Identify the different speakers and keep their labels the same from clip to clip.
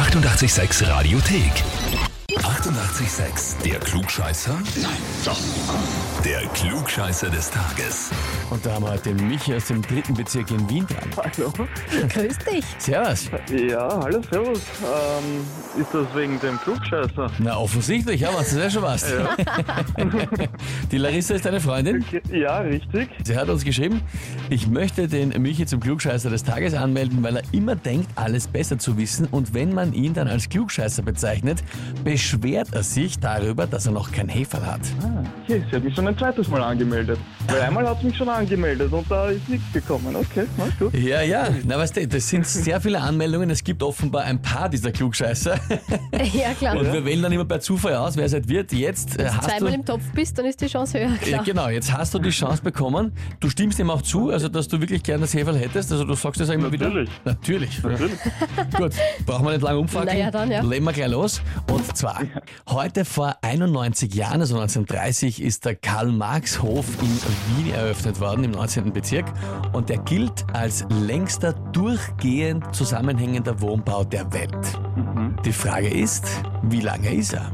Speaker 1: 886 Radiothek. 88,6. Der Klugscheißer? Nein, doch. Der Klugscheißer des Tages.
Speaker 2: Und da haben wir heute den Michi aus dem dritten Bezirk in Wien dran.
Speaker 3: Hallo.
Speaker 4: Grüß dich.
Speaker 2: Servus.
Speaker 3: Ja, hallo, servus. Ähm, ist das wegen dem Klugscheißer?
Speaker 2: Na, offensichtlich, ja, was du ja schon was. Die Larissa ist deine Freundin.
Speaker 3: Ja, richtig.
Speaker 2: Sie hat uns geschrieben, ich möchte den Michi zum Klugscheißer des Tages anmelden, weil er immer denkt, alles besser zu wissen. Und wenn man ihn dann als Klugscheißer bezeichnet, beschwert er sich darüber, dass er noch kein Heferl hat.
Speaker 3: Ah, okay, sie hat mich schon ein zweites Mal angemeldet. Weil einmal hat sie mich schon angemeldet und da ist nichts gekommen. Okay, na gut.
Speaker 2: Ja, ja, na weißt du, das sind sehr viele Anmeldungen. Es gibt offenbar ein paar dieser Klugscheißer.
Speaker 4: Ja, klar.
Speaker 2: Und wir wählen dann immer per Zufall aus, wer es halt wird. Jetzt äh,
Speaker 4: Wenn du
Speaker 2: hast du...
Speaker 4: zweimal im Topf bist, dann ist die Chance höher,
Speaker 2: Ja,
Speaker 4: klar.
Speaker 2: genau, jetzt hast du die Chance bekommen. Du stimmst ihm auch zu, also dass du wirklich gerne das Heferl hättest. Also du sagst das auch immer
Speaker 3: Natürlich.
Speaker 2: wieder. Natürlich.
Speaker 3: Natürlich.
Speaker 2: Gut, brauchen wir nicht lange umfackeln.
Speaker 4: Na ja, dann, ja.
Speaker 2: Legen wir gleich los. Und zwar, heute vor 91 Jahren, also 1930, ist der Karl-Marx-Hof in Wien eröffnet worden, im 19. Bezirk. Und der gilt als längster durchgehend zusammenhängender Wohnbau der Welt. Die Frage ist, wie lange ist er?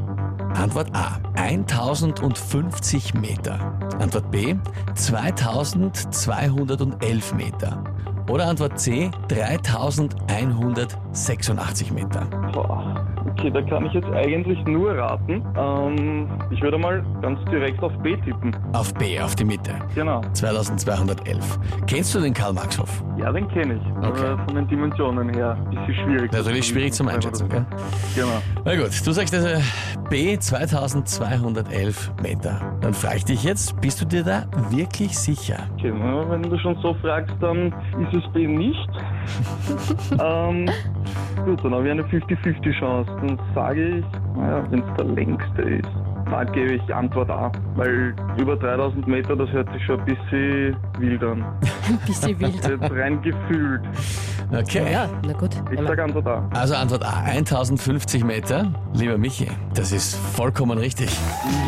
Speaker 2: Antwort A. 1050 Meter. Antwort B. 2211 Meter. Oder Antwort C. 3186 Meter.
Speaker 3: Boah. Okay, da kann ich jetzt eigentlich nur raten. Ähm, ich würde mal ganz direkt auf B tippen.
Speaker 2: Auf B, auf die Mitte.
Speaker 3: Genau.
Speaker 2: 2211. Kennst du den Karl-Marx-Hof?
Speaker 3: Ja, den kenne ich.
Speaker 2: Okay.
Speaker 3: Aber von den Dimensionen her ein bisschen schwierig.
Speaker 2: Natürlich schwierig zum Einschätzen, gell?
Speaker 3: Genau.
Speaker 2: Na gut, du sagst also B 2211 Meter. Dann frage ich dich jetzt, bist du dir da wirklich sicher?
Speaker 3: Okay, wenn du schon so fragst, dann ist es B nicht. Ähm, gut, dann habe ich eine 50-50 Chance. Dann sage ich, naja, wenn es der längste ist, dann gebe ich Antwort A. Weil über 3000 Meter, das hört sich schon ein bisschen wild an.
Speaker 4: Ein bisschen wild.
Speaker 3: Jetzt rein gefühlt.
Speaker 2: Okay.
Speaker 4: Ja, na gut.
Speaker 3: Ich sage Antwort A.
Speaker 2: Also Antwort A, 1050 Meter. Lieber Michi, das ist vollkommen richtig.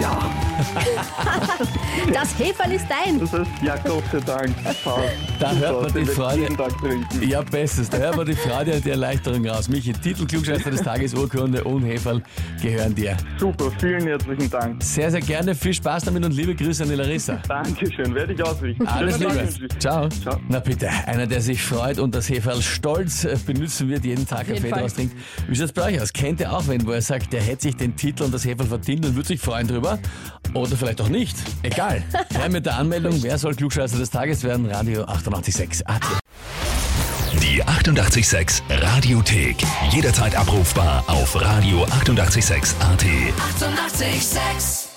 Speaker 3: Ja,
Speaker 4: Das Heferl ist dein.
Speaker 3: das heißt, ja, Gott sei Dank. Passt.
Speaker 2: Da hört man die Freude.
Speaker 3: jeden Tag trinken.
Speaker 2: Ja, bestes. Da hört man die Freude und die Erleichterung raus. Michi, Titel Klugscheißer des Tages, Urkunde und Heferl gehören dir.
Speaker 3: Super, vielen herzlichen Dank.
Speaker 2: Sehr, sehr gerne. Viel Spaß damit und liebe Grüße an die Larissa.
Speaker 3: Dankeschön, werde ich ausrichten.
Speaker 2: Alles Liebe.
Speaker 3: ich.
Speaker 2: Ciao.
Speaker 3: Ciao.
Speaker 2: Na bitte, einer, der sich freut und das Heferl stolz benutzen wird, jeden Tag Kaffee
Speaker 4: Fall.
Speaker 2: draus trinkt. Wie schaut es bei euch aus? Kennt ihr auch wen, wo er sagt, der hätte sich den Titel und das Heferl verdient und würde sich freuen drüber? Oder vielleicht auch nicht? Egal. Her mit der Anmeldung, wer soll Klugscheißer des Tages werden? Radio 886 AT.
Speaker 1: Die 88,6 Radiothek. Jederzeit abrufbar auf radio886.at. 88,6.
Speaker 5: Eighty-eight, sex.